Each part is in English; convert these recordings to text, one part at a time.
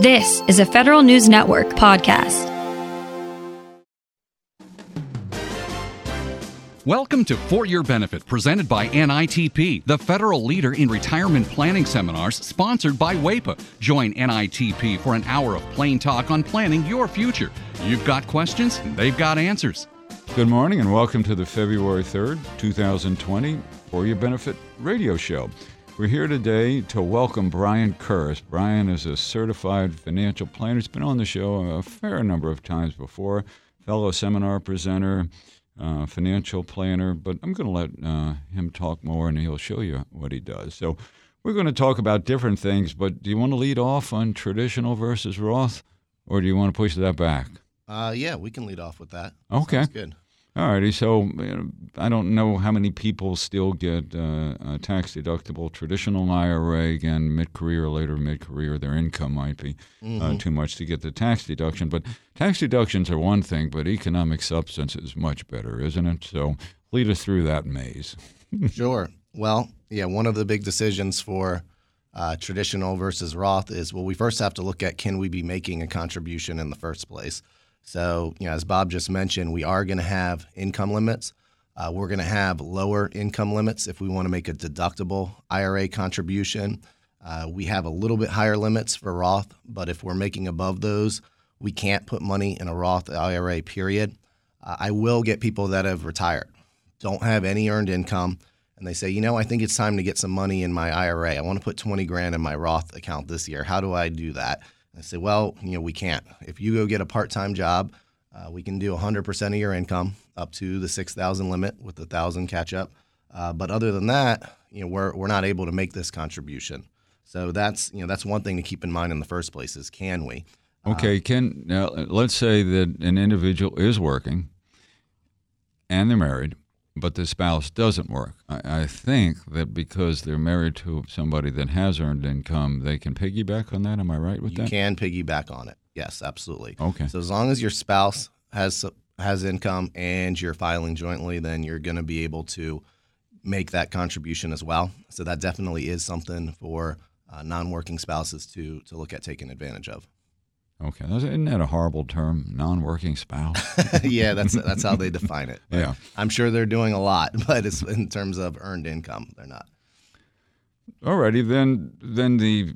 This is a Federal News Network podcast. Welcome to For Your Benefit, presented by NITP, the federal leader in retirement planning seminars, sponsored by WAEPA. Join NITP for an hour of plain talk on planning your future. You've got questions, they've got answers. Good morning and welcome to the February 3rd, 2020 For Your Benefit radio show. We're here today to welcome Brian Kurris. Brian is a certified financial planner. He's been on the show a fair number of times before, fellow seminar presenter, uh, financial planner, but I'm going to let uh, him talk more and he'll show you what he does. So we're going to talk about different things, but do you want to lead off on traditional versus Roth, or do you want to push that back? Uh, yeah, we can lead off with that. Okay. Sounds good. All righty. So you know, I don't know how many people still get uh, a tax deductible traditional IRA. Again, mid career, later mid career, their income might be uh, too much to get the tax deduction. But tax deductions are one thing, but economic substance is much better, isn't it? So lead us through that maze. Sure. Well, yeah, one of the big decisions for uh, traditional versus Roth is well, we first have to look at can we be making a contribution in the first place? So, you know, as Bob just mentioned, we are going to have income limits. Uh, we're going to have lower income limits if we want to make a deductible IRA contribution. Uh, we have a little bit higher limits for Roth, but if we're making above those, we can't put money in a Roth IRA, period. Uh, I will get people that have retired, don't have any earned income, and they say, you know, I think it's time to get some money in my IRA. I want to put 20 grand in my Roth account this year. How do I do that? I say, well, you know, we can't. If you go get a part-time job, uh, we can do 100% of your income up to the 6,000 limit with the thousand catch up. Uh, but other than that, you know, we're we're not able to make this contribution. So that's you know that's one thing to keep in mind in the first place is can we? Okay, can Now let's say that an individual is working, and they're married, but the spouse doesn't work. I, I think that because they're married to somebody that has earned income, they can piggyback on that. Am I right with You that? You can piggyback on it. Yes, absolutely. Okay. So as long as your spouse has has income and you're filing jointly, then you're going to be able to make that contribution as well. So that definitely is something for uh, non-working spouses to to look at taking advantage of. Okay, isn't that a horrible term? Non-working spouse. yeah, that's that's how they define it. Yeah. I'm sure they're doing a lot, but it's in terms of earned income, they're not. Alrighty, then then the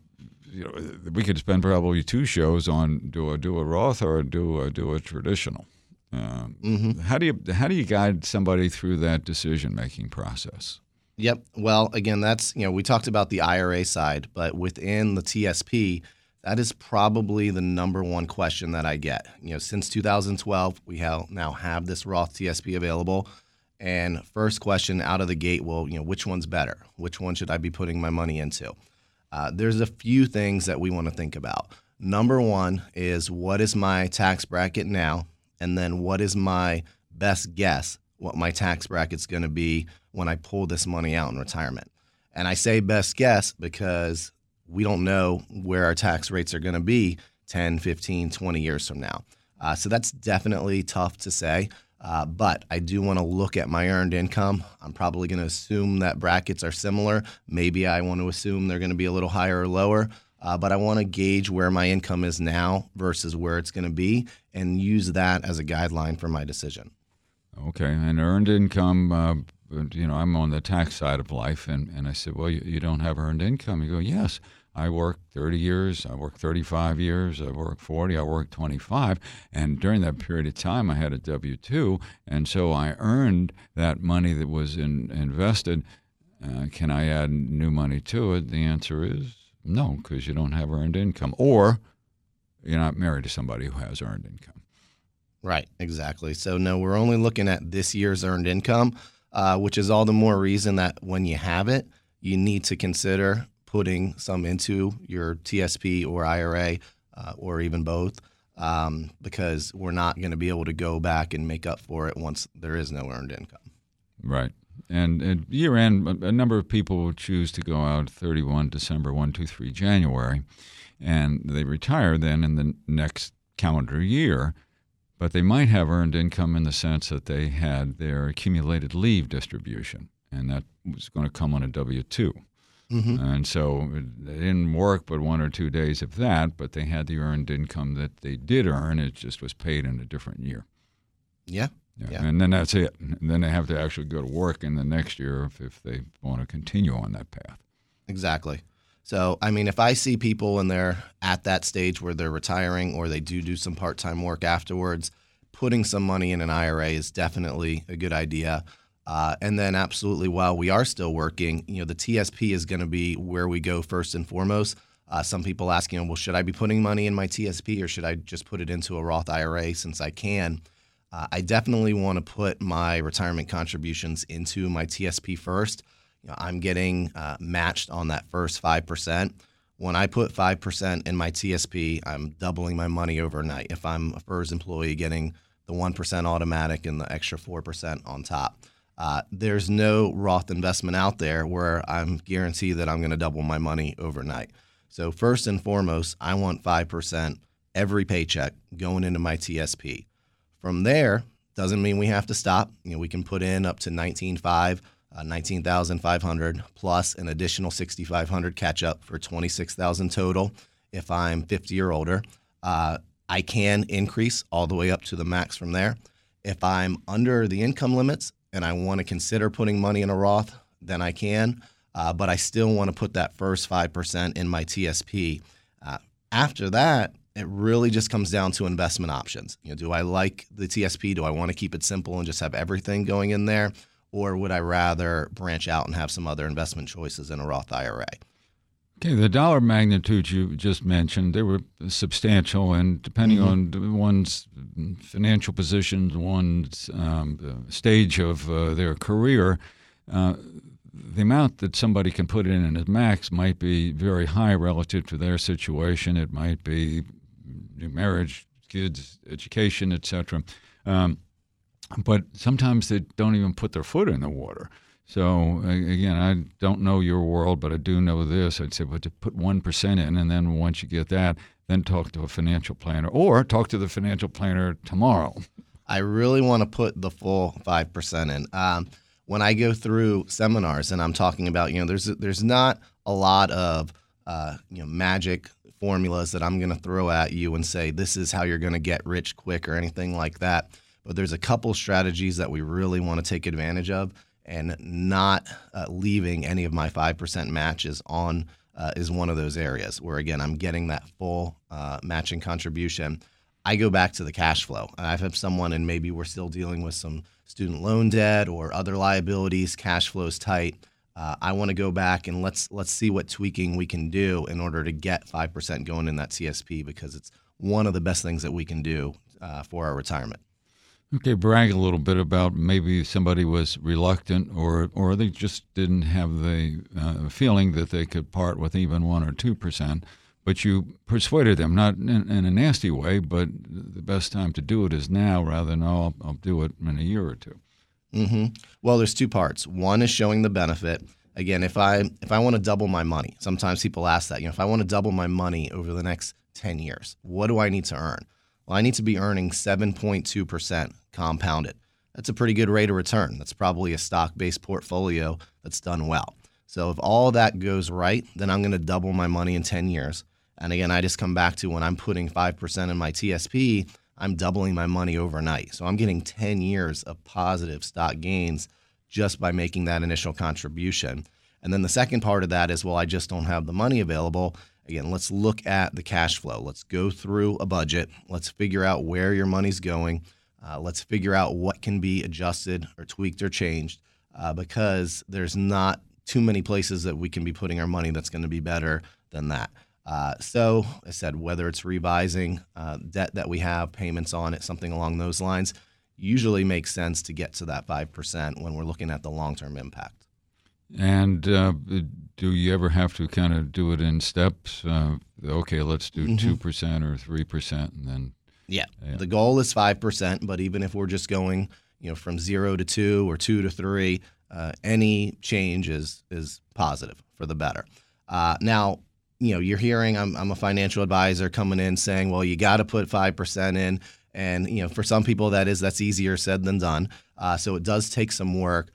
you know, we could spend probably two shows on do a do a Roth or do a do a traditional. Um, How do you how do you guide somebody through that decision making process? Yep. Well, again, that's you know we talked about the IRA side, but within the TSP, that is probably the number one question that I get. You know, since 2012, we have now have this Roth TSP available, and first question out of the gate, well, you know, which one's better? Which one should I be putting my money into? Uh, there's a few things that we want to think about. Number one is what is my tax bracket now, and then what is my best guess what my tax bracket's going to be when I pull this money out in retirement. And I say best guess because we don't know where our tax rates are going to be 10, 15, 20 years from now. Uh, so that's definitely tough to say. Uh, but I do want to look at my earned income. I'm probably going to assume that brackets are similar. Maybe I want to assume they're going to be a little higher or lower. Uh, but I want to gauge where my income is now versus where it's going to be and use that as a guideline for my decision. Okay, and earned income. You know, I'm on the tax side of life, and, and I said, well, you, you don't have earned income. You go, yes, I worked 30 years, I worked 35 years, I worked 40, I worked 25, and during that period of time, I had a W 2, and so I earned that money that was in, invested. Uh, can I add new money to it? The answer is no, because you don't have earned income, or you're not married to somebody who has earned income. Right, exactly. So, no, we're only looking at this year's earned income, uh, which is all the more reason that when you have it, you need to consider putting some into your TSP or IRA uh, or even both um, because we're not going to be able to go back and make up for it once there is no earned income. Right. And year end, a number of people choose to go out 31 December, 1, 2, 3 January, and they retire then in the next calendar year. But they might have earned income in the sense that they had their accumulated leave distribution, and that was going to come on a W 2. Mm-hmm. And so it didn't work but one or two days of that, but they had the earned income that they did earn. It just was paid in a different year. Yeah. Yeah. Yeah. And then that's it. And then they have to actually go to work in the next year if, if they want to continue on that path. Exactly. So, I mean, if I see people and they're at that stage where they're retiring or they do do some part time work afterwards, putting some money in an IRA is definitely a good idea. Uh, and then, absolutely, while we are still working, you know, the TSP is going to be where we go first and foremost. Uh, some people ask, you know, well, should I be putting money in my TSP or should I just put it into a Roth IRA since I can? Uh, I definitely want to put my retirement contributions into my TSP first. You know, I'm getting uh, matched on that first 5%. When I put 5% in my TSP, I'm doubling my money overnight. If I'm a FERS employee, getting the 1% automatic and the extra 4% on top. Uh, there's no Roth investment out there where I'm guaranteed that I'm going to double my money overnight. So, first and foremost, I want 5% every paycheck going into my TSP. From there, doesn't mean we have to stop. You know, we can put in up to 19.5, uh, 19,500 plus an additional 6,500 catch up for 26,000 total if I'm 50 or older. Uh, I can increase all the way up to the max from there. If I'm under the income limits and I want to consider putting money in a Roth, then I can. Uh, but I still want to put that first 5% in my TSP. Uh, after that, it really just comes down to investment options. You know, do I like the TSP? Do I want to keep it simple and just have everything going in there? Or would I rather branch out and have some other investment choices in a Roth IRA? Okay, the dollar magnitudes you just mentioned, they were substantial, and depending mm-hmm. on one's financial position, one's um, stage of uh, their career, uh, the amount that somebody can put in in a max might be very high relative to their situation. It might be marriage, kids, education, etc. Um, but sometimes they don't even put their foot in the water. So again, I don't know your world, but I do know this. I'd say, but to put one percent in, and then once you get that, then talk to a financial planner, or talk to the financial planner tomorrow. I really want to put the full five percent in. Um, when I go through seminars and I'm talking about, you know, there's there's not a lot of uh, you know magic formulas that I'm going to throw at you and say this is how you're going to get rich quick or anything like that. But there's a couple strategies that we really want to take advantage of and not uh, leaving any of my 5% matches on uh, is one of those areas where, again, I'm getting that full uh, matching contribution. I go back to the cash flow. And I have someone, and maybe we're still dealing with some student loan debt or other liabilities, cash flow is tight. Uh, I want to go back and let's let's see what tweaking we can do in order to get five percent going in that TSP because it's one of the best things that we can do uh, for our retirement. Okay, brag a little bit about maybe somebody was reluctant or or they just didn't have the uh, feeling that they could part with even one or two percent, but you persuaded them not in, in, a nasty way, but the best time to do it is now rather than oh I'll, I'll do it in a year or 2 mm-hmm. Well, there's two parts. One is showing the benefit. Again, if I if I want to double my money, sometimes people ask that. You know, if I want to double my money over the next ten years, what do I need to earn? Well, I need to be earning 7.2% compounded. That's a pretty good rate of return. That's probably a stock based portfolio that's done well. So if all that goes right, then I'm going to double my money in 10 years. And again, I just come back to when I'm putting 5% in my TSP, I'm doubling my money overnight. So I'm getting 10 years of positive stock gains just by making that initial contribution. And then the second part of that is, well, I just don't have the money available. Again, let's look at the cash flow. Let's go through a budget. Let's figure out where your money's going. Uh, let's figure out what can be adjusted or tweaked or changed uh, because there's not too many places that we can be putting our money that's going to be better than that. Uh, so, I said, whether it's revising uh, debt that we have, payments on it, something along those lines, usually makes sense to get to that 5% when we're looking at the long term impact. And uh, do you ever have to kind of do it in steps? Uh, okay, let's do mm-hmm. 2% or 3%, and then. Yeah. yeah. The goal is 5%, but even if we're just going you know, from zero to two or two to three, uh, any change is, is positive for the better. Uh, now, you know, you're hearing I'm, I'm a financial advisor coming in saying, well, you got to put 5% in. And, you know, for some people that is, that's easier said than done. Uh, so it does take some work.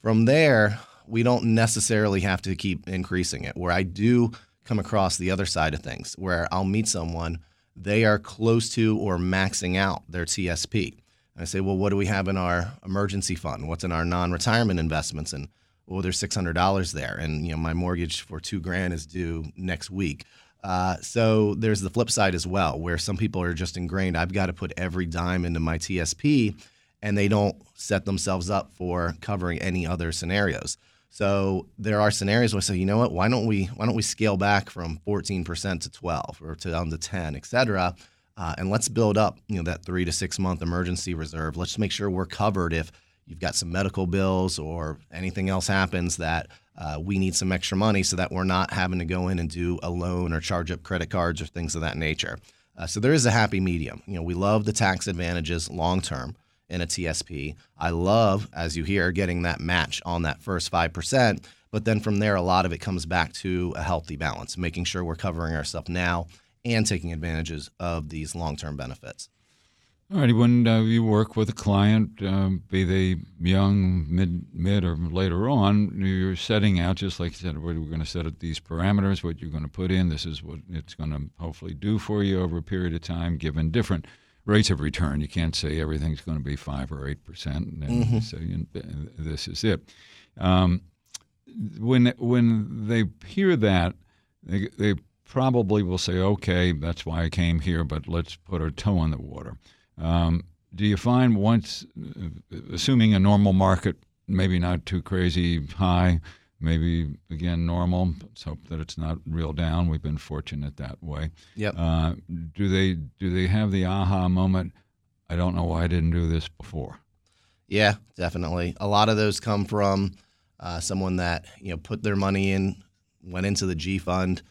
From there, we don't necessarily have to keep increasing it. Where I do come across the other side of things, where I'll meet someone, they are close to or maxing out their TSP. And I say, well, what do we have in our emergency fund? What's in our non-retirement investments? And well, there's six hundred dollars there, and you know my mortgage for two grand is due next week. Uh, so there's the flip side as well, where some people are just ingrained. I've got to put every dime into my TSP, and they don't set themselves up for covering any other scenarios. So there are scenarios where I say, you know what? Why don't we why don't we scale back from 14% to 12 or to down to 10, et cetera, uh, and let's build up you know that three to six month emergency reserve. Let's make sure we're covered if you've got some medical bills or anything else happens that uh, we need some extra money so that we're not having to go in and do a loan or charge up credit cards or things of that nature. Uh, so there is a happy medium. You know, we love the tax advantages long term in a TSP. I love, as you hear, getting that match on that first 5%. But then from there, a lot of it comes back to a healthy balance, making sure we're covering ourselves now and taking advantages of these long term benefits. All righty. When uh, you work with a client, um, be they young, mid, mid, or later on, you're setting out just like you said. We're going to set up these parameters. What you're going to put in. This is what it's going to hopefully do for you over a period of time, given different rates of return. You can't say everything's going to be five or eight percent, and mm-hmm. say you this is it. Um, when when they hear that, they, they probably will say, "Okay, that's why I came here, but let's put our toe in the water." Um, do you find once, assuming a normal market, maybe not too crazy high, maybe again normal. Let's hope that it's not real down. We've been fortunate that way. Yep. Uh, do they do they have the aha moment? I don't know why I didn't do this before. Yeah, definitely. A lot of those come from uh, someone that you know put their money in, went into the G fund.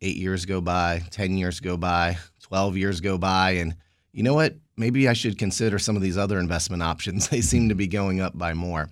Eight years go by, ten years go by, twelve years go by, and you know what? Maybe I should consider some of these other investment options. They seem to be going up by more.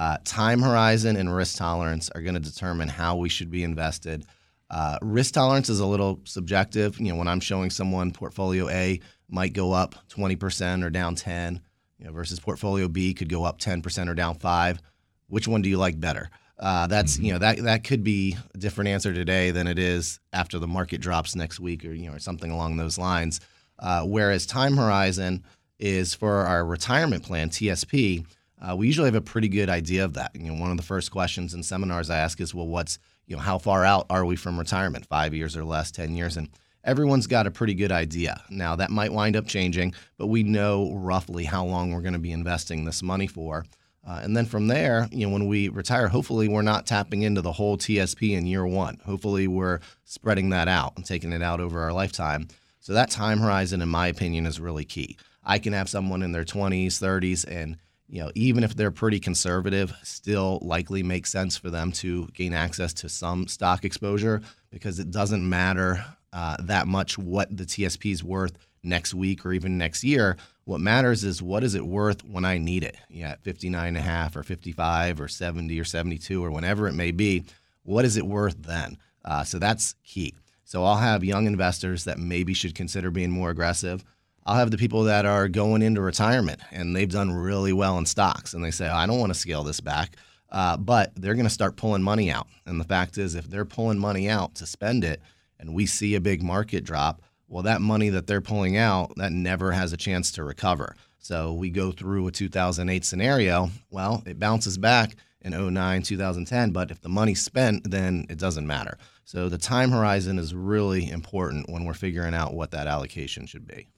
Uh, time horizon and risk tolerance are going to determine how we should be invested. Uh, risk tolerance is a little subjective. You know, when I'm showing someone portfolio A might go up 20% or down 10, you know, versus portfolio B could go up 10% or down five. Which one do you like better? Uh, that's you know that that could be a different answer today than it is after the market drops next week or you know or something along those lines. Uh, whereas time horizon is for our retirement plan TSP. Uh, we usually have a pretty good idea of that. You know, one of the first questions in seminars I ask is, well, what's you know how far out are we from retirement? Five years or less, ten years, and everyone's got a pretty good idea. Now that might wind up changing, but we know roughly how long we're going to be investing this money for. Uh, and then from there, you know, when we retire, hopefully we're not tapping into the whole TSP in year one. Hopefully we're spreading that out and taking it out over our lifetime. So that time horizon, in my opinion, is really key. I can have someone in their 20s, 30s, and you know, even if they're pretty conservative, still likely makes sense for them to gain access to some stock exposure because it doesn't matter uh, that much what the TSP is worth next week or even next year. What matters is what is it worth when I need it? Yeah, 59 and a half or 55 or 70 or 72 or whenever it may be. What is it worth then? Uh, so that's key. So I'll have young investors that maybe should consider being more aggressive. I'll have the people that are going into retirement and they've done really well in stocks and they say, oh, I don't want to scale this back. Uh, but they're going to start pulling money out. And the fact is, if they're pulling money out to spend it and we see a big market drop, well, that money that they're pulling out, that never has a chance to recover. So we go through a 2008 scenario. Well, it bounces back in 09, 2010, but if the money's spent, then it doesn't matter. So the time horizon is really important when we're figuring out what that allocation should be.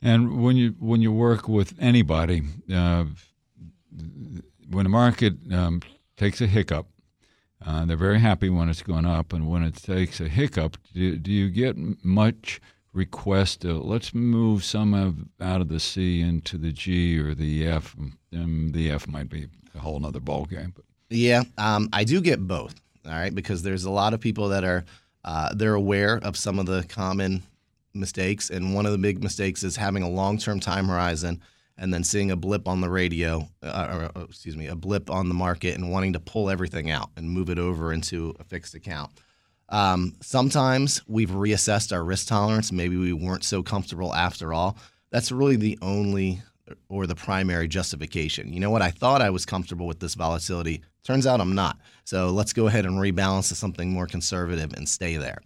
And when you when you work with anybody, uh, when the market um, takes a hiccup, uh, they're very happy when it's going up, and when it takes a hiccup, do, do you get much request? To, let's move some of out of the C into the G or the F. Um, the F might be a whole other ball game. But. Yeah, um, I do get both. All right, because there's a lot of people that are uh, they're aware of some of the common mistakes, and one of the big mistakes is having a long-term time horizon and then seeing a blip on the radio, uh, or, excuse me, a blip on the market, and wanting to pull everything out and move it over into a fixed account. Um, sometimes we've reassessed our risk tolerance. Maybe we weren't so comfortable after all. That's really the only or the primary justification. You know what? I thought I was comfortable with this volatility. Turns out I'm not. So let's go ahead and rebalance to something more conservative and stay there.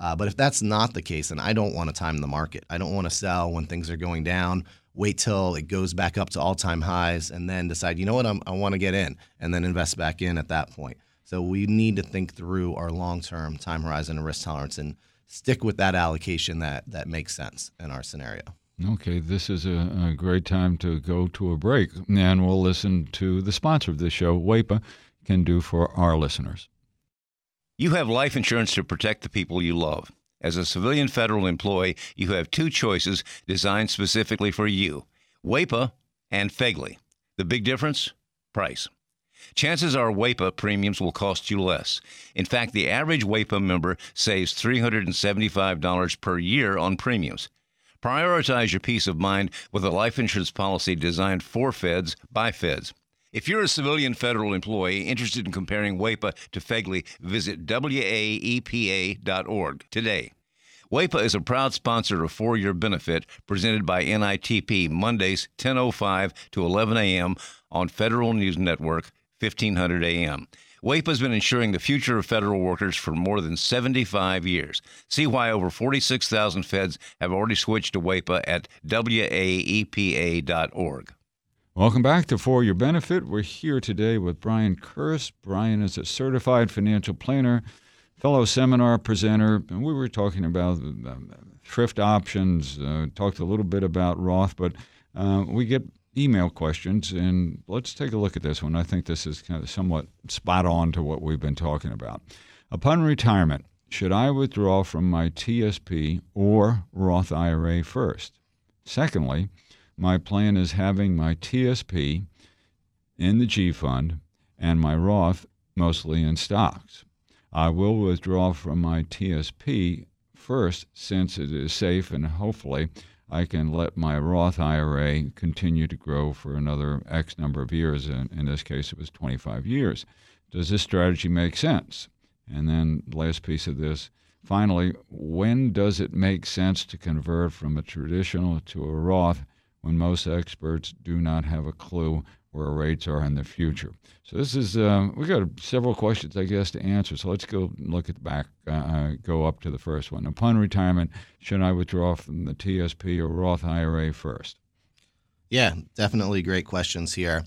Uh, but if that's not the case, and I don't want to time the market, I don't want to sell when things are going down. Wait till it goes back up to all-time highs, and then decide, you know what, I'm, I want to get in, and then invest back in at that point. So we need to think through our long-term time horizon and risk tolerance, and stick with that allocation that that makes sense in our scenario. Okay, this is a, a, great time to go to a break, and we'll listen to the sponsor of this show, WAEPA, can do for our listeners. You have life insurance to protect the people you love. As a civilian federal employee, you have two choices designed specifically for you WAEPA and FEGLI. The big difference? Price. Chances are WAEPA premiums will cost you less. In fact, the average WAEPA member saves $375 per year on premiums. Prioritize your peace of mind with a life insurance policy designed for feds by feds. If you're a civilian federal employee interested in comparing WAEPA to FEGLI, visit WAEPA.org today. WAEPA is a proud sponsor of For Your Benefit, presented by NITP Mondays 10:05 to 11 a.m. on Federal News Network 1500 AM. WAEPA has been ensuring the future of federal workers for more than 75 years. See why over 46,000 feds have already switched to WAEPA at WAEPA.org. Welcome back to For Your Benefit. We're here today with Brian Kurse. Brian is a certified financial planner, fellow seminar presenter, and we were talking about uh, thrift options, uh, talked a little bit about Roth, but uh, we get email questions, and let's take a look at this one. I think this is kind of somewhat spot on to what we've been talking about. Upon retirement, should I withdraw from my TSP or Roth IRA first? Secondly, my plan is having my TSP in the G fund and my Roth mostly in stocks. I will withdraw from my TSP first since it is safe and hopefully I can let my Roth IRA continue to grow for another X number of years. In this case, it was 25 years. Does this strategy make sense? And then, last piece of this finally, when does it make sense to convert from a traditional to a Roth when most experts do not have a clue where rates are in the future. So this is uh, we got several questions, I guess, to answer. So let's go look at the back, uh, uh, go up to the first one. Upon retirement, should I withdraw from the TSP or Roth IRA first? Yeah, definitely great questions here.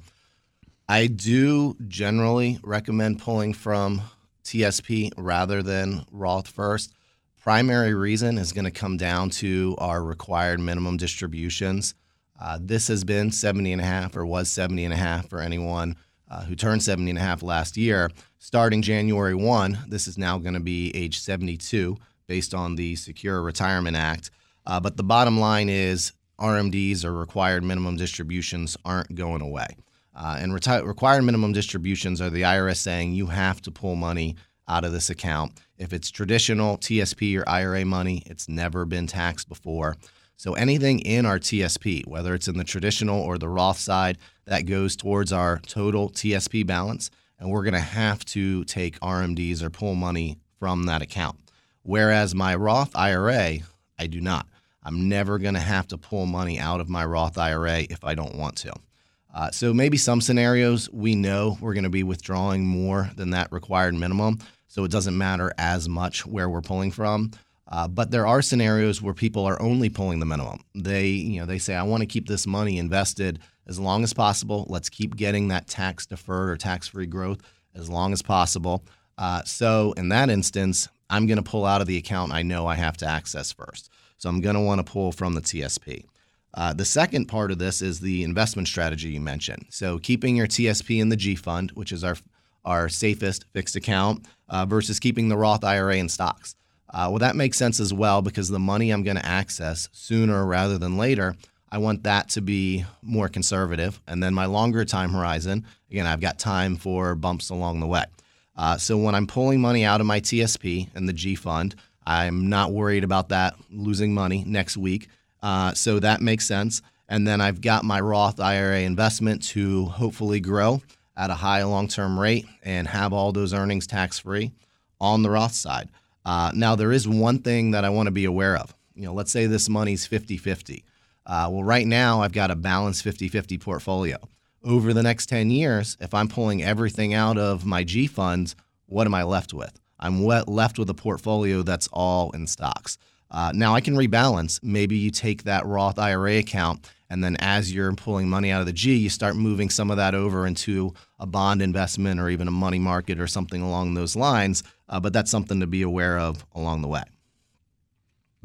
I do generally recommend pulling from TSP rather than Roth first. Primary reason is going to come down to our required minimum distributions. Uh, this has been 70 and a half or was 70 and a half for anyone uh, who turned 70 and a half last year. Starting January 1, this is now going to be age 72 based on the Secure Retirement Act. Uh, but the bottom line is RMDs or required minimum distributions aren't going away. Uh, and reti- required minimum distributions are the IRS saying you have to pull money out of this account. If it's traditional TSP or IRA money, it's never been taxed before. So anything in our TSP, whether it's in the traditional or the Roth side, that goes towards our total TSP balance. And we're going to have to take RMDs or pull money from that account. Whereas my Roth IRA, I do not. I'm never going to have to pull money out of my Roth IRA if I don't want to. Uh, so maybe some scenarios we know we're going to be withdrawing more than that required minimum. So it doesn't matter as much where we're pulling from. Uh, but there are scenarios where people are only pulling the minimum. They, you know, they say, "I want to keep this money invested as long as possible. Let's keep getting that tax deferred or tax free growth as long as possible." Uh, so in that instance, I'm going to pull out of the account I know I have to access first. So I'm going to want to pull from the TSP. Uh, the second part of this is the investment strategy you mentioned. So keeping your TSP in the G fund, which is our our safest fixed account, uh, versus keeping the Roth IRA in stocks. Uh, well, that makes sense as well because the money I'm going to access sooner rather than later, I want that to be more conservative. And then my longer time horizon, again, I've got time for bumps along the way. Uh, so when I'm pulling money out of my TSP and the G fund, I'm not worried about that losing money next week. Uh, so that makes sense. And then I've got my Roth IRA investment to hopefully grow at a high long term rate and have all those earnings tax free on the Roth side. Uh, now, there is one thing that I want to be aware of. You know, let's say this money's 50 50. Uh, well, right now I've got a balanced 50 50 portfolio. Over the next 10 years, if I'm pulling everything out of my G funds, what am I left with? I'm left with a portfolio that's all in stocks. Uh, now I can rebalance. Maybe you take that Roth IRA account, and then as you're pulling money out of the G, you start moving some of that over into a bond investment or even a money market or something along those lines. Uh, but that's something to be aware of along the way.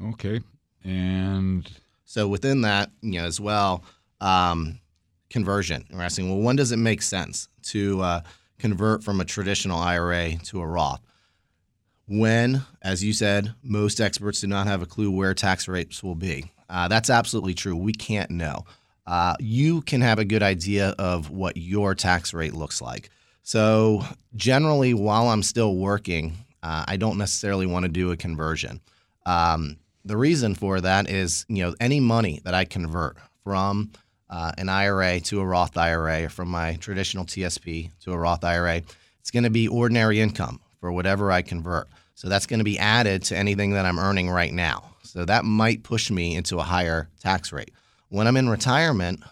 Okay, and so within that, you know, as well, um, conversion. We're asking, well, when does it make sense to uh, convert from a traditional IRA to a Roth? When, as you said, most experts do not have a clue where tax rates will be. Uh, that's absolutely true. We can't know. Uh, you can have a good idea of what your tax rate looks like. So, generally, while I'm still working, uh, I don't necessarily want to do a conversion. Um, the reason for that is, you know, any money that I convert from uh, an IRA to a Roth IRA or from my traditional TSP to a Roth IRA, it's going to be ordinary income for whatever I convert. So that's going to be added to anything that I'm earning right now. So that might push me into a higher tax rate. When I'm in retirement,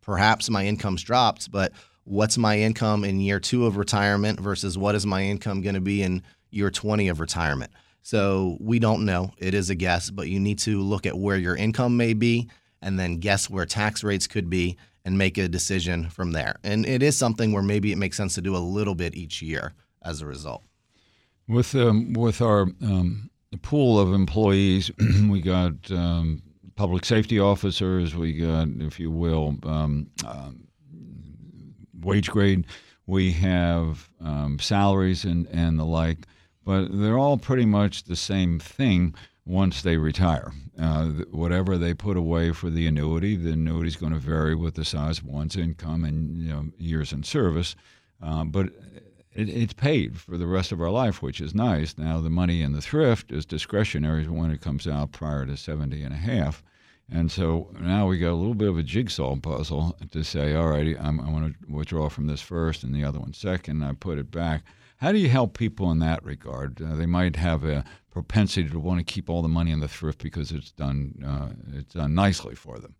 perhaps my income's dropped, but what's my income in year two of retirement versus what is my income going to be in year 20 of retirement? So we don't know. It is a guess, but you need to look at where your income may be and then guess where tax rates could be and make a decision from there. And it is something where maybe it makes sense to do a little bit each year as a result. With um, with our um, pool of employees, we got um, public safety officers, we got, if you will, um, um, wage grade, we have um, salaries and, and the like, but they're all pretty much the same thing once they retire. Uh, whatever they put away for the annuity, the annuity is going to vary with the size of one's income and you know, years in service. Uh, but it, it's paid for the rest of our life, which is nice. Now, the money in the thrift is discretionary when it comes out prior to 70 and a half. And so now we got a little bit of a jigsaw puzzle to say, all right, I'm, I want to withdraw from this first and the other one second. And I put it back. How do you help people in that regard? Uh, they might have a propensity to want to keep all the money in the thrift because it's done uh, it's done nicely for them.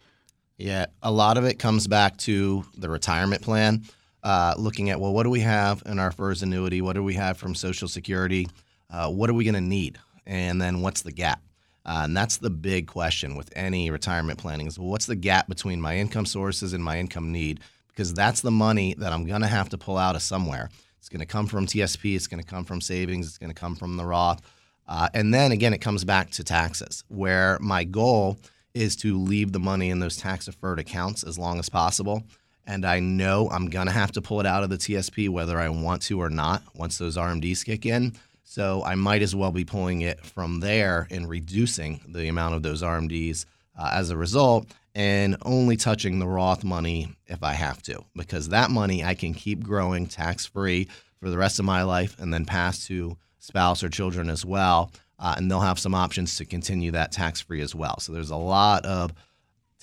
Yeah, a lot of it comes back to the retirement plan. Uh, looking at well, what do we have in our FERS annuity? What do we have from Social Security? Uh, what are we going to need? And then what's the gap? Uh, and that's the big question with any retirement planning is well, what's the gap between my income sources and my income need? Because that's the money that I'm going to have to pull out of somewhere. It's going to come from TSP. It's going to come from savings. It's going to come from the Roth. Uh, and then again, it comes back to taxes, where my goal is to leave the money in those tax deferred accounts as long as possible and I know I'm going to have to pull it out of the TSP whether I want to or not once those RMDs kick in. So I might as well be pulling it from there and reducing the amount of those RMDs uh, as a result and only touching the Roth money if I have to, because that money I can keep growing tax free for the rest of my life and then pass to spouse or children as well. Uh, and they'll have some options to continue that tax free as well. So there's a lot of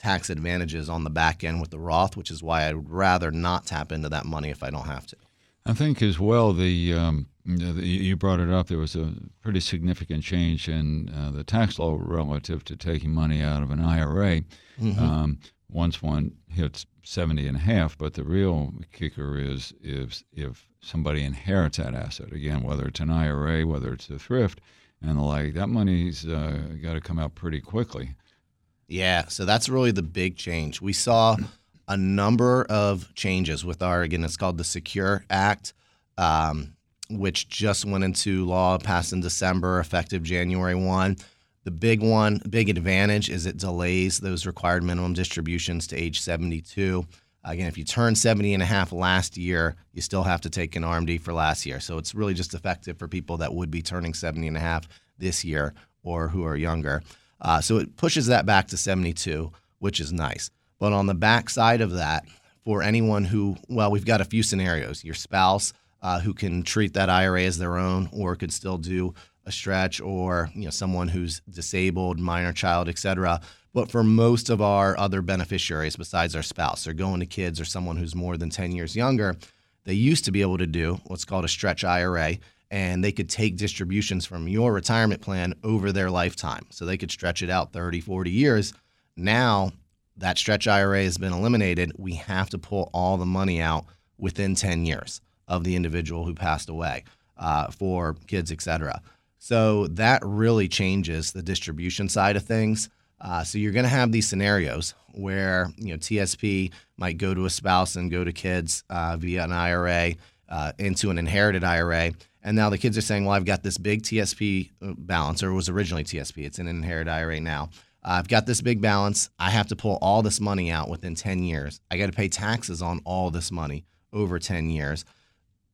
tax advantages on the back end with the Roth, which is why I'd rather not tap into that money if I don't have to. I think as well the, um, the you brought it up. There was a pretty significant change in uh, the tax law relative to taking money out of an IRA. Mm-hmm. Um, once one hits 70 and a half, but the real kicker is if if somebody inherits that asset again, whether it's an IRA, whether it's a thrift, and the like, that money's uh, got to come out pretty quickly. Yeah, so that's really the big change. We saw a number of changes with our, again, it's called the Secure Act, um, which just went into law, passed in December, effective January 1. The big one, big advantage is it delays those required minimum distributions to age 72. Again, if you turn 70 and a half last year, you still have to take an RMD for last year. So it's really just effective for people that would be turning 70 and a half this year or who are younger. Uh, so it pushes that back to 72, which is nice. But on the back side of that, for anyone who, well, we've got a few scenarios. Your spouse uh, who can treat that IRA as their own, or could still do a stretch, or you know someone who's disabled, minor child, etc. But for most of our other beneficiaries, besides our spouse, they're going to kids or someone who's more than 10 years younger. They used to be able to do what's called a stretch IRA, and they could take distributions from your retirement plan over their lifetime. So they could stretch it out 30, 40 years. Now, that stretch IRA has been eliminated, we have to pull all the money out within 10 years of the individual who passed away uh, for kids, et cetera. So that really changes the distribution side of things. Uh, so you're going to have these scenarios where you know TSP might go to a spouse and go to kids uh, via an IRA uh, into an inherited IRA, and now the kids are saying, "Well, I've got this big TSP uh, balance, or was originally TSP. It's an inherited IRA now. I've got this big balance. I have to pull all this money out within 10 years. I got to pay taxes on all this money over 10 years.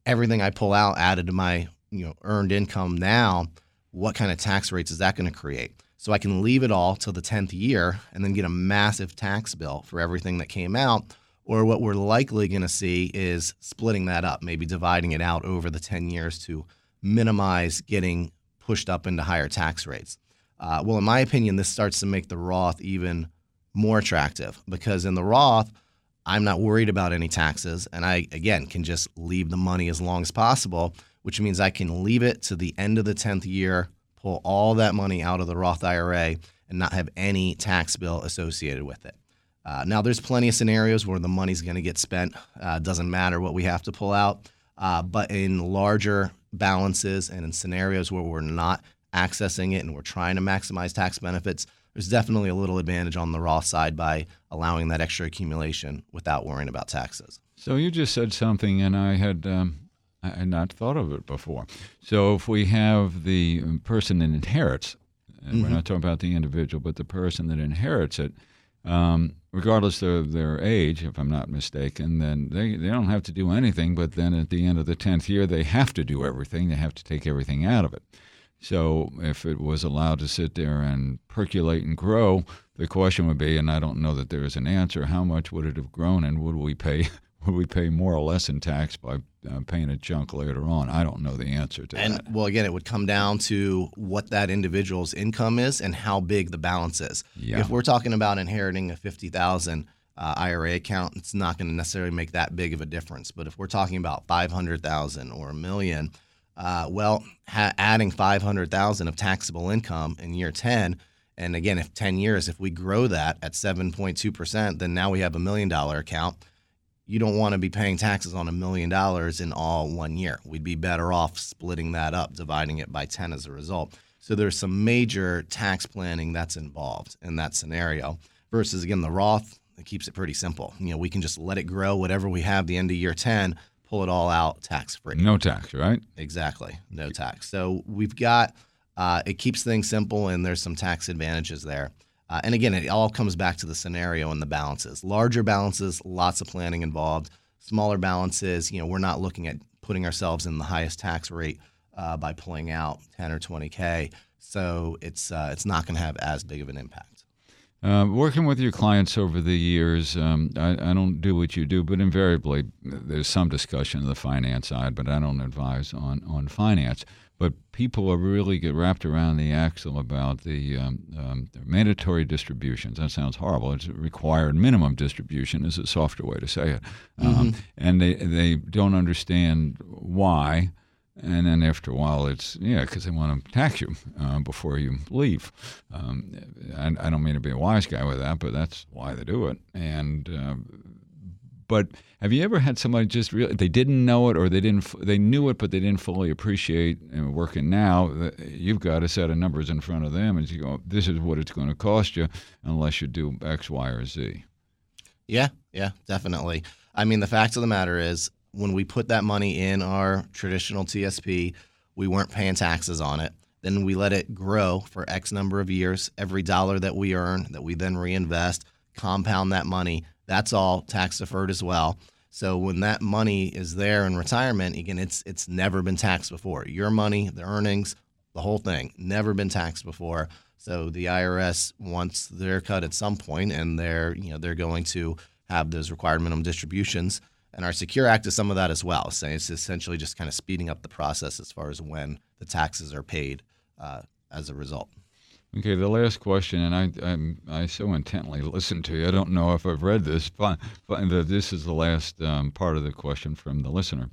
Everything I pull out added to my you know earned income now, what kind of tax rates is that going to create? So I can leave it all till the 10th year and then get a massive tax bill for everything that came out. Or what we're likely going to see is splitting that up, maybe dividing it out over the 10 years to minimize getting pushed up into higher tax rates. Uh, well, in my opinion, this starts to make the Roth even more attractive because in the Roth, I'm not worried about any taxes. And I, again, can just leave the money as long as possible, which means I can leave it to the end of the 10th year, pull all that money out of the Roth IRA, and not have any tax bill associated with it. Uh, now, there's plenty of scenarios where the money's going to get spent. Uh, doesn't matter what we have to pull out. Uh, but in larger balances and in scenarios where we're not accessing it and we're trying to maximize tax benefits, there's definitely a little advantage on the Roth side by allowing that extra accumulation without worrying about taxes. So you just said something, and I had um, I had not thought of it before. So if we have the person that inherits, mm-hmm. we're not talking about the individual, but the person that inherits it, um, regardless of their age, if I'm not mistaken, then they, they don't have to do anything. But then at the end of the 10th year, they have to do everything. They have to take everything out of it. So if it was allowed to sit there and percolate and grow, the question would be, and I don't know that there is an answer, how much would it have grown, and would we pay would we pay more or less in tax by uh, paying a chunk later on? I don't know the answer to and, that. And well, again, it would come down to what that individual's income is and how big the balance is. Yeah. If we're talking about inheriting a fifty thousand uh, IRA account, it's not going to necessarily make that big of a difference. But if we're talking about five hundred thousand or a million uh, well, ha- adding 500,000 of taxable income in year 10, and again, if 10 years, if we grow that at 7.2%, then now we have a million dollar account. You don't want to be paying taxes on a million dollars in all one year. We'd be better off splitting that up, dividing it by 10 as a result. So there's some major tax planning that's involved in that scenario. Versus again, the Roth, it keeps it pretty simple. You know, we can just let it grow whatever we have the end of year 10 pull it all out tax free. No tax, right? Exactly, no tax. So we've got uh, it keeps things simple, and there's some tax advantages there. Uh, and again, it all comes back to the scenario and the balances. Larger balances, lots of planning involved. Smaller balances, you know, we're not looking at putting ourselves in the highest tax rate uh, by pulling out 10 or 20k. So it's uh, it's not going to have as big of an impact. Uh, working with your clients over the years, um, I, I, don't do what you do, but invariably there's some discussion of the finance side, but I don't advise on, on finance. But people are really get wrapped around the axle about the, um, um, mandatory distributions. That sounds horrible. It's required minimum distribution is a softer way to say it, um, mm-hmm. and they they don't understand why and then after a while, it's yeah, because they want to tax you uh, before you leave. Um, and I don't mean to be a wise guy with that, but that's why they do it. And uh, but have you ever had somebody just really they didn't know it or they didn't they knew it but they didn't fully appreciate and working now you've got a set of numbers in front of them and you go this is what it's going to cost you unless you do X Y or Z. Yeah, yeah, definitely. I mean, the fact of the matter is, when we put that money in our traditional TSP, we weren't paying taxes on it. Then we let it grow for X number of years. Every dollar that we earn, that we then reinvest, compound that money, that's all tax deferred as well. So when that money is there in retirement, again, it's it's never been taxed before. Your money, the earnings, the whole thing, never been taxed before. So the IRS wants their cut at some point, and they're you know they're going to have those required minimum distributions. And our Secure Act is some of that as well. So it's essentially just kind of speeding up the process as far as when the taxes are paid uh, as a result. Okay, the last question, and I I'm, i so intently listened to you. I don't know if I've read this, but, but this is the last um, part of the question from the listener.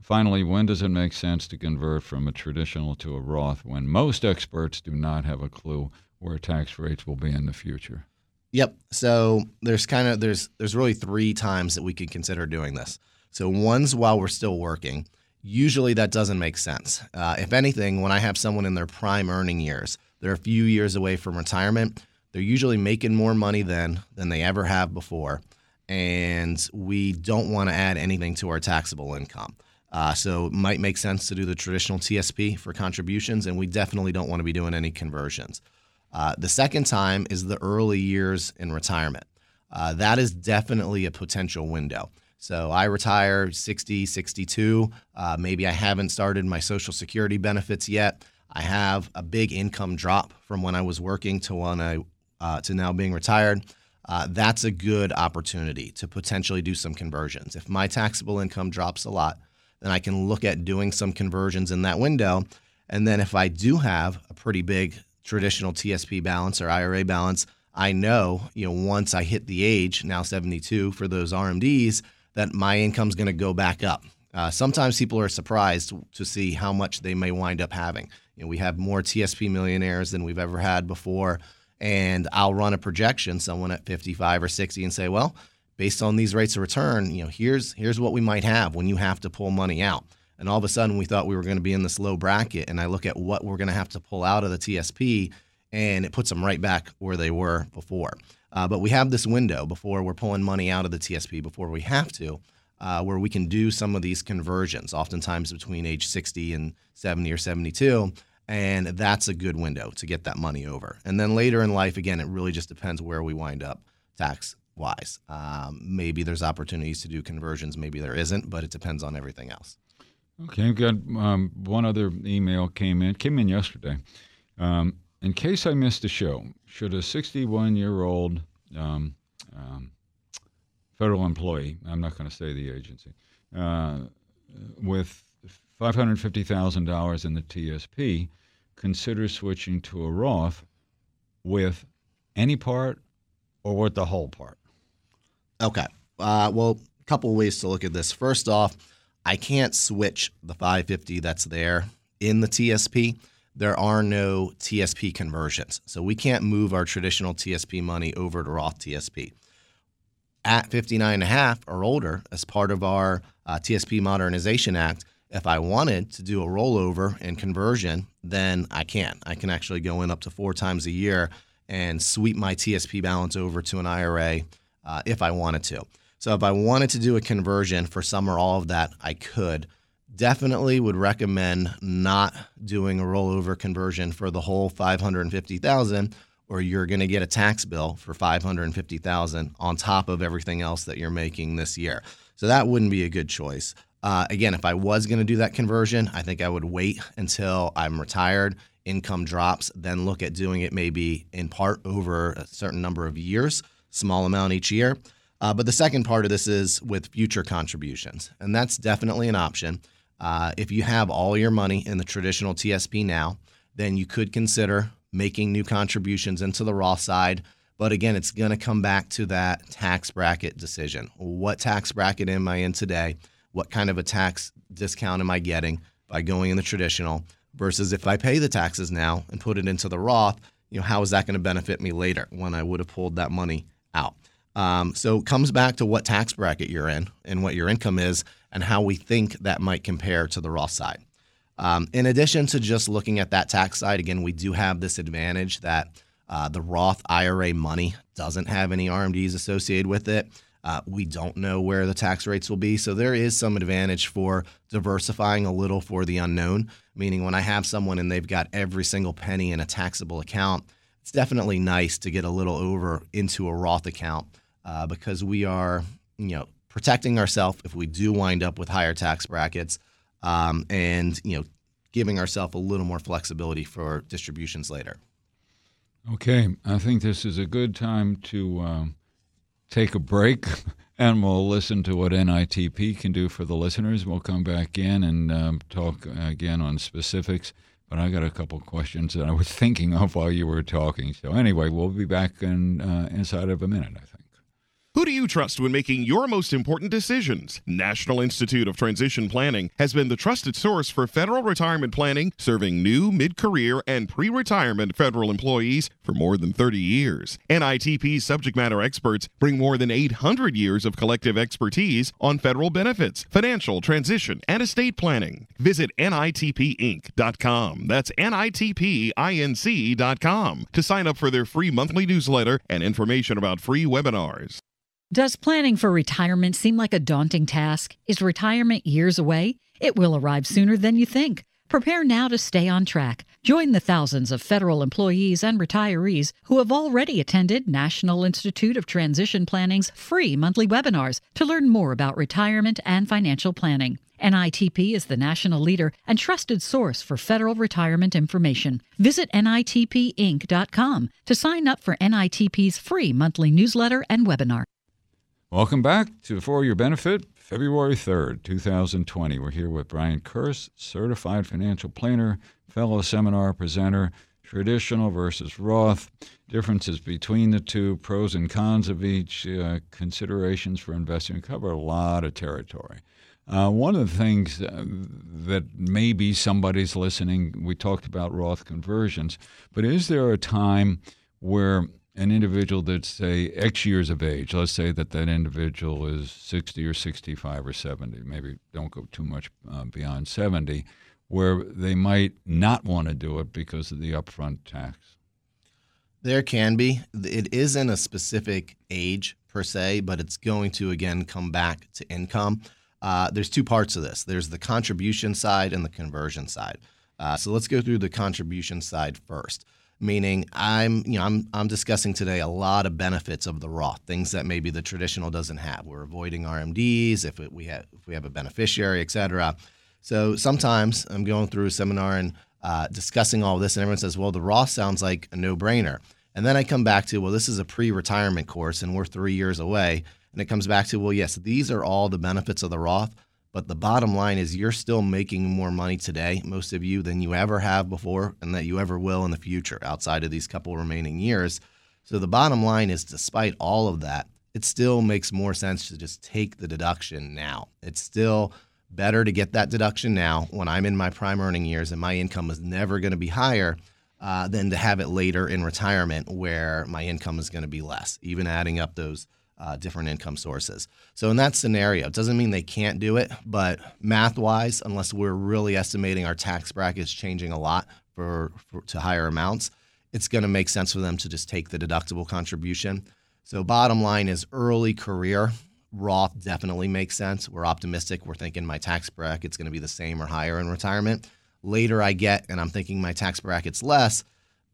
Finally, when does it make sense to convert from a traditional to a Roth when most experts do not have a clue where tax rates will be in the future? Yep. So there's kind of there's there's really three times that we could consider doing this. So one's while we're still working. Usually that doesn't make sense. Uh, if anything, when I have someone in their prime earning years, they're a few years away from retirement. They're usually making more money then than they ever have before, and we don't want to add anything to our taxable income. Uh, so it might make sense to do the traditional TSP for contributions, and we definitely don't want to be doing any conversions. Uh, the second time is the early years in retirement. Uh, that is definitely a potential window. So I retire 60, 62. Uh, maybe I haven't started my Social Security benefits yet. I have a big income drop from when I was working to when I uh, to now being retired. Uh, that's a good opportunity to potentially do some conversions. If my taxable income drops a lot, then I can look at doing some conversions in that window. And then if I do have a pretty big traditional TSP balance or IRA balance, I know, you know, once I hit the age, now 72 for those RMDs, that my income's going to go back up. Uh, sometimes people are surprised to see how much they may wind up having. You know, we have more TSP millionaires than we've ever had before, and I'll run a projection, someone at 55 or 60, and say, well, based on these rates of return, you know, here's here's what we might have when you have to pull money out. And all of a sudden, we thought we were going to be in this low bracket, and I look at what we're going to have to pull out of the TSP, and it puts them right back where they were before. Uh, but we have this window before we're pulling money out of the TSP before we have to, uh, where we can do some of these conversions, oftentimes between age 60 and 70 or 72. And that's a good window to get that money over. And then later in life, again, it really just depends where we wind up tax wise. Um, maybe there's opportunities to do conversions, maybe there isn't, but it depends on everything else. Okay, I've got um, one other email came in came in yesterday. Um, in case I missed the show, should a 61 year old um, um, federal employee, I'm not going to say the agency, uh, with $550,000 in the TSP consider switching to a Roth with any part or with the whole part? Okay. Uh, well, a couple ways to look at this. First off, I can't switch the 550 that's there in the TSP. There are no TSP conversions. So we can't move our traditional TSP money over to Roth TSP. At 59 and a half or older, as part of our uh, TSP Modernization Act, if I wanted to do a rollover and conversion, then I can. I can actually go in up to four times a year and sweep my TSP balance over to an IRA uh, if I wanted to. So if I wanted to do a conversion for some or all of that, I could. Definitely would recommend not doing a rollover conversion for the whole 550,000 or you're going to get a tax bill for 550,000 on top of everything else that you're making this year. So that wouldn't be a good choice. Uh, again, if I was going to do that conversion, I think I would wait until I'm retired, income drops, then look at doing it maybe in part over a certain number of years small amount each year. Uh, but the second part of this is with future contributions, and that's definitely an option. Uh, if you have all your money in the traditional TSP now, then you could consider making new contributions into the Roth side. But again, it's going to come back to that tax bracket decision. What tax bracket am I in today? What kind of a tax discount am I getting by going in the traditional versus if I pay the taxes now and put it into the Roth? You know, how is that going to benefit me later when I would have pulled that money out. Um, so it comes back to what tax bracket you're in and what your income is and how we think that might compare to the Roth side. Um, in addition to just looking at that tax side, again, we do have this advantage that uh, the Roth IRA money doesn't have any RMDs associated with it. Uh, we don't know where the tax rates will be. So there is some advantage for diversifying a little for the unknown, meaning when I have someone and they've got every single penny in a taxable account, it's definitely nice to get a little over into a Roth account uh, because we are, you know, protecting ourselves if we do wind up with higher tax brackets, um, and you know, giving ourselves a little more flexibility for distributions later. Okay, I think this is a good time to um, take a break, and we'll listen to what NITP can do for the listeners. We'll come back in and um, talk again on specifics but I got a couple questions that I was thinking of while you were talking. So anyway, we'll be back in uh, inside of a minute, I think. Who do you trust when making your most important decisions? National Institute of Transition Planning has been the trusted source for federal retirement planning, serving new, mid career, and pre retirement federal employees for more than 30 years. NITP's subject matter experts bring more than 800 years of collective expertise on federal benefits, financial transition, and estate planning. Visit NITPinc.com. That's NITPINC.com to sign up for their free monthly newsletter and information about free webinars. Does planning for retirement seem like a daunting task? Is retirement years away? It will arrive sooner than you think. Prepare now to stay on track. Join the thousands of federal employees and retirees who have already attended National Institute of Transition Planning's free monthly webinars to learn more about retirement and financial planning. NITP is the national leader and trusted source for federal retirement information. Visit NITPinc.com to sign up for NITP's free monthly newsletter and webinar. Welcome back to For Your Benefit, February 3rd, 2020. We're here with Brian Kurse, certified financial planner, fellow seminar presenter, traditional versus Roth, differences between the two, pros and cons of each, uh, considerations for investing. We cover a lot of territory. Uh, one of the things uh, that maybe somebody's listening, we talked about Roth conversions, but is there a time where an individual that's say X years of age, let's say that that individual is 60 or 65 or 70, maybe don't go too much uh, beyond 70, where they might not want to do it because of the upfront tax? There can be. It isn't a specific age per se, but it's going to again come back to income. Uh, there's two parts of this. There's the contribution side and the conversion side. Uh, so let's go through the contribution side first meaning I'm you know I'm I'm discussing today a lot of benefits of the Roth, things that maybe the traditional doesn't have. We're avoiding RMDs if it, we have if we have a beneficiary, et cetera. So sometimes I'm going through a seminar and uh, discussing all this, and everyone says, "Well, the Roth sounds like a no-brainer." And then I come back to, "Well, this is a pre-retirement course, and we're three years away." And it comes back to, "Well, yes, these are all the benefits of the Roth." But the bottom line is you're still making more money today, most of you, than you ever have before and that you ever will in the future outside of these couple remaining years. So the bottom line is despite all of that, it still makes more sense to just take the deduction now. It's still better to get that deduction now when I'm in my prime earning years and my income is never going to be higher uh, than to have it later in retirement where my income is going to be less, even adding up those uh, different income sources. So in that scenario, it doesn't mean they can't do it, but math-wise, unless we're really estimating our tax brackets changing a lot for, for to higher amounts, it's going to make sense for them to just take the deductible contribution. So bottom line is early career Roth definitely makes sense. We're optimistic. We're thinking my tax bracket's going to be the same or higher in retirement. Later I get and I'm thinking my tax bracket's less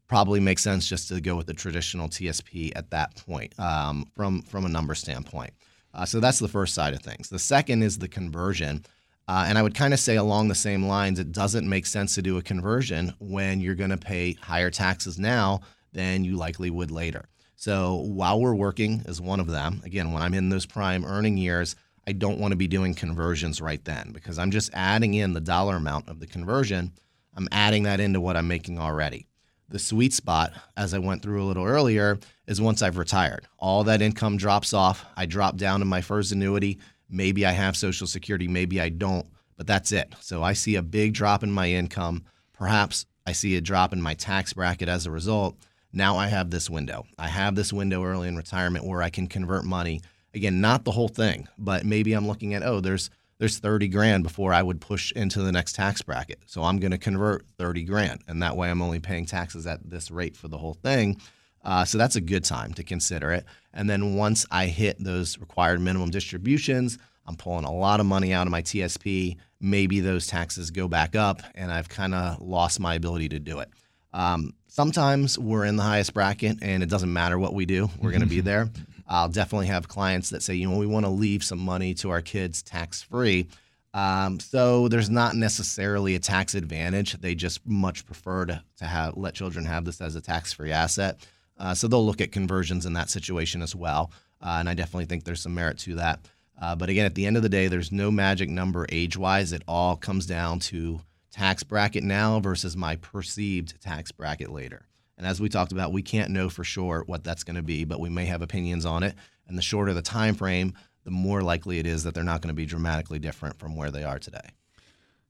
probably makes sense just to go with the traditional TSP at that point um, from from a number standpoint. Uh, so that's the first side of things. The second is the conversion. Uh, and I would kind of say along the same lines, it doesn't make sense to do a conversion when you're going to pay higher taxes now than you likely would later. So while we're working as one of them, again, when I'm in those prime earning years, I don't want to be doing conversions right then because I'm just adding in the dollar amount of the conversion. I'm adding that into what I'm making already the sweet spot, as I went through a little earlier, is once I've retired. All that income drops off. I drop down to my FERS annuity. Maybe I have Social Security, maybe I don't, but that's it. So I see a big drop in my income. Perhaps I see a drop in my tax bracket as a result. Now I have this window. I have this window early in retirement where I can convert money. Again, not the whole thing, but maybe I'm looking at, oh, there's there's 30 grand before I would push into the next tax bracket. So I'm going to convert 30 grand. And that way I'm only paying taxes at this rate for the whole thing. Uh, so that's a good time to consider it. And then once I hit those required minimum distributions, I'm pulling a lot of money out of my TSP. Maybe those taxes go back up and I've kind of lost my ability to do it. Um, sometimes we're in the highest bracket and it doesn't matter what we do, we're going to be there. I'll definitely have clients that say, you know, we want to leave some money to our kids tax free. Um, so there's not necessarily a tax advantage. They just much prefer to, to have let children have this as a tax free asset. Uh, so they'll look at conversions in that situation as well. Uh, and I definitely think there's some merit to that. Uh, but again, at the end of the day, there's no magic number age wise. It all comes down to tax bracket now versus my perceived tax bracket later. And as we talked about, we can't know for sure what that's going to be, but we may have opinions on it. And the shorter the time frame, the more likely it is that they're not going to be dramatically different from where they are today.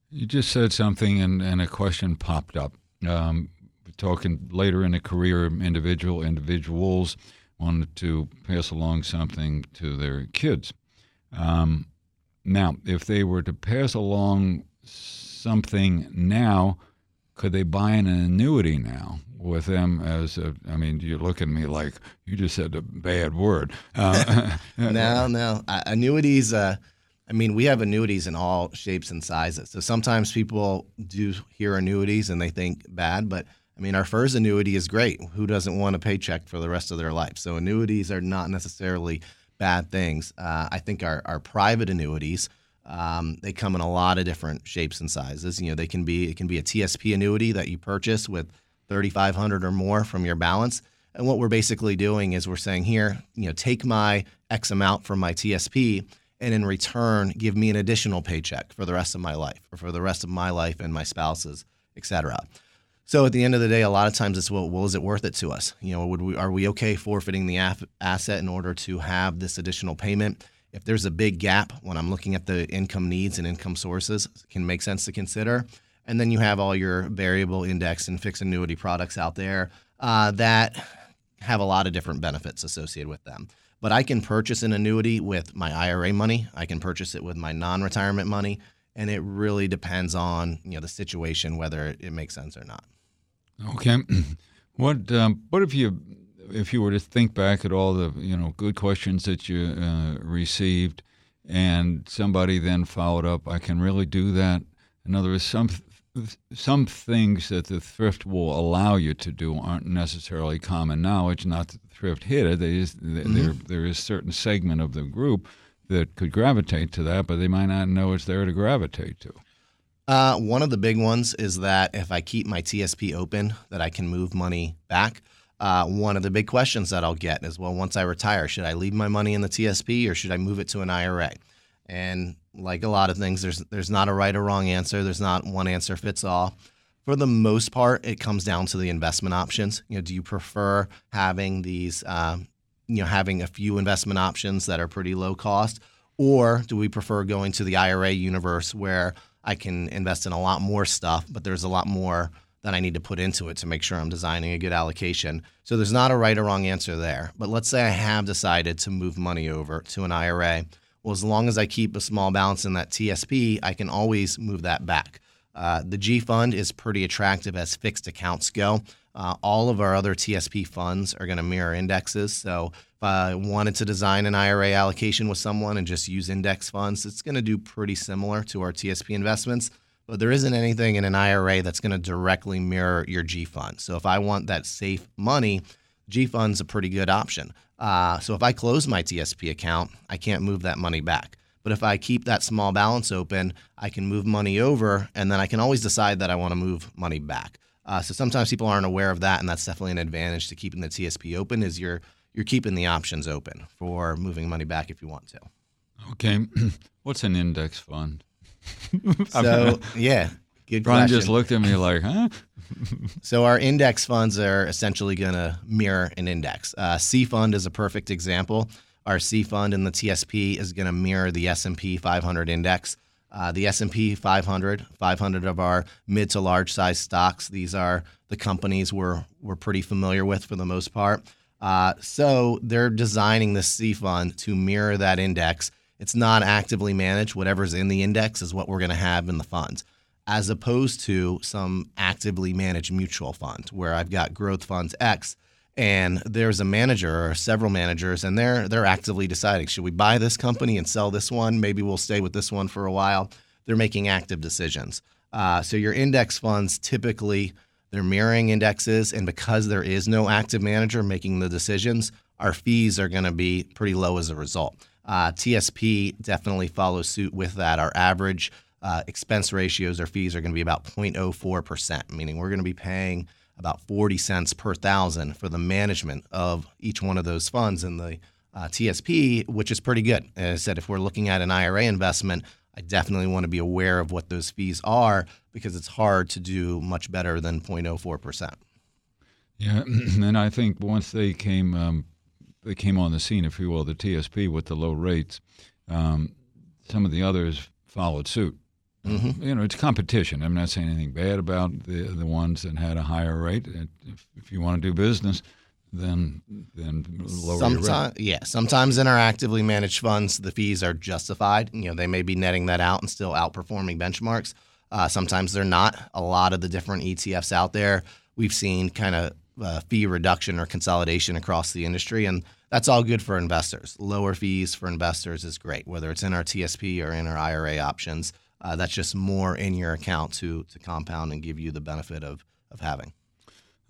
You just said something, and, and a question popped up. Um, talking later in a career, individual individuals wanted to pass along something to their kids. Um, now, if they were to pass along something now, could they buy an annuity now with them as a, I mean, you look at me like you just said a bad word. Uh, no, no. Uh, annuities, uh, I mean, we have annuities in all shapes and sizes. So sometimes people do hear annuities and they think bad, but I mean, our FERS annuity is great. Who doesn't want a paycheck for the rest of their life? So annuities are not necessarily bad things. Uh, I think our, our private annuities, um, they come in a lot of different shapes and sizes. You know, they can be it can be a TSP annuity that you purchase with 3,500 or more from your balance. And what we're basically doing is we're saying here, you know, take my X amount from my TSP, and in return, give me an additional paycheck for the rest of my life, or for the rest of my life and my spouse's, et cetera. So at the end of the day, a lot of times it's well, well, is it worth it to us? You know, would we are we okay forfeiting the af- asset in order to have this additional payment? If there's a big gap when I'm looking at the income needs and income sources, can make sense to consider. And then you have all your variable index and fixed annuity products out there uh, that have a lot of different benefits associated with them. But I can purchase an annuity with my IRA money. I can purchase it with my non-retirement money, and it really depends on you know the situation whether it, it makes sense or not. Okay, what um, what if you if you were to think back at all the you know good questions that you uh, received, and somebody then followed up, I can really do that. In other words, some some things that the thrift will allow you to do aren't necessarily common knowledge. Not that the thrift hit it. There is, mm-hmm. there, there is a certain segment of the group that could gravitate to that, but they might not know it's there to gravitate to. Uh, one of the big ones is that if I keep my TSP open, that I can move money back. Uh, one of the big questions that I'll get is, well, once I retire, should I leave my money in the TSP or should I move it to an IRA? And like a lot of things, there's there's not a right or wrong answer. There's not one answer fits all. For the most part, it comes down to the investment options. You know, do you prefer having these, um, you know, having a few investment options that are pretty low cost, or do we prefer going to the IRA universe where I can invest in a lot more stuff, but there's a lot more that I need to put into it to make sure I'm designing a good allocation. So there's not a right or wrong answer there. But let's say I have decided to move money over to an IRA. Well, as long as I keep a small balance in that TSP, I can always move that back. Uh, the G fund is pretty attractive as fixed accounts go. Uh, all of our other TSP funds are going to mirror indexes. So if I wanted to design an IRA allocation with someone and just use index funds, it's going to do pretty similar to our TSP investments but there isn't anything in an IRA that's going to directly mirror your G fund. So if I want that safe money, G fund's a pretty good option. Uh, so if I close my TSP account, I can't move that money back. But if I keep that small balance open, I can move money over, and then I can always decide that I want to move money back. Uh, so sometimes people aren't aware of that, and that's definitely an advantage to keeping the TSP open. Is you're you're keeping the options open for moving money back if you want to. Okay, what's an index fund? so yeah, good Brian question. just looked at me like, huh? so our index funds are essentially going to mirror an index. Uh, C fund is a perfect example. Our C fund in the TSP is going to mirror the S&P 500 index. Uh, the S&P 500, 500 of our mid to large size stocks. These are the companies we're we're pretty familiar with for the most part. Uh, so they're designing the C fund to mirror that index it's not actively managed. Whatever's in the index is what we're going to have in the funds, as opposed to some actively managed mutual fund where I've got growth funds X and there's a manager or several managers and they're they're actively deciding should we buy this company and sell this one? Maybe we'll stay with this one for a while. They're making active decisions. Uh, so your index funds typically they're mirroring indexes and because there is no active manager making the decisions our fees are going to be pretty low as a result uh, TSP definitely follows suit with that. Our average uh, expense ratios or fees are going to be about 0.04%, meaning we're going to be paying about 40 cents per thousand for the management of each one of those funds in the uh, TSP, which is pretty good. As I said, if we're looking at an IRA investment, I definitely want to be aware of what those fees are because it's hard to do much better than 0.04%. Yeah, and I think once they came, um, they came on the scene, if you will, the TSP with the low rates. Um, some of the others followed suit. Mm-hmm. You know, it's competition. I'm not saying anything bad about the the ones that had a higher rate. If, if you want to do business, then then lower sometimes, Yeah, sometimes in our actively managed funds, the fees are justified. You know, they may be netting that out and still outperforming benchmarks. Uh, sometimes they're not. A lot of the different ETFs out there, we've seen kind of uh, fee reduction or consolidation across the industry, and that's all good for investors. Lower fees for investors is great, whether it's in our TSP or in our IRA options. Uh, that's just more in your account to to compound and give you the benefit of of having.